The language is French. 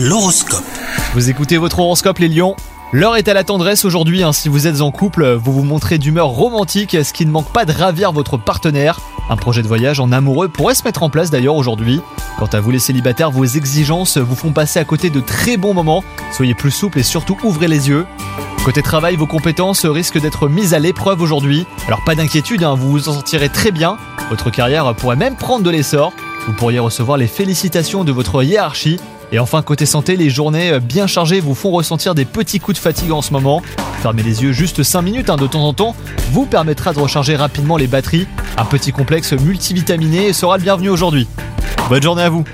L'horoscope. Vous écoutez votre horoscope les lions? L'heure est à la tendresse aujourd'hui, hein. si vous êtes en couple, vous vous montrez d'humeur romantique, ce qui ne manque pas de ravir votre partenaire. Un projet de voyage en amoureux pourrait se mettre en place d'ailleurs aujourd'hui. Quant à vous les célibataires, vos exigences vous font passer à côté de très bons moments. Soyez plus souple et surtout ouvrez les yeux. Côté travail, vos compétences risquent d'être mises à l'épreuve aujourd'hui. Alors pas d'inquiétude, hein, vous vous en sortirez très bien. Votre carrière pourrait même prendre de l'essor. Vous pourriez recevoir les félicitations de votre hiérarchie. Et enfin, côté santé, les journées bien chargées vous font ressentir des petits coups de fatigue en ce moment. Fermez les yeux juste 5 minutes hein, de temps en temps vous permettra de recharger rapidement les batteries. Un petit complexe multivitaminé sera le bienvenu aujourd'hui. Bonne journée à vous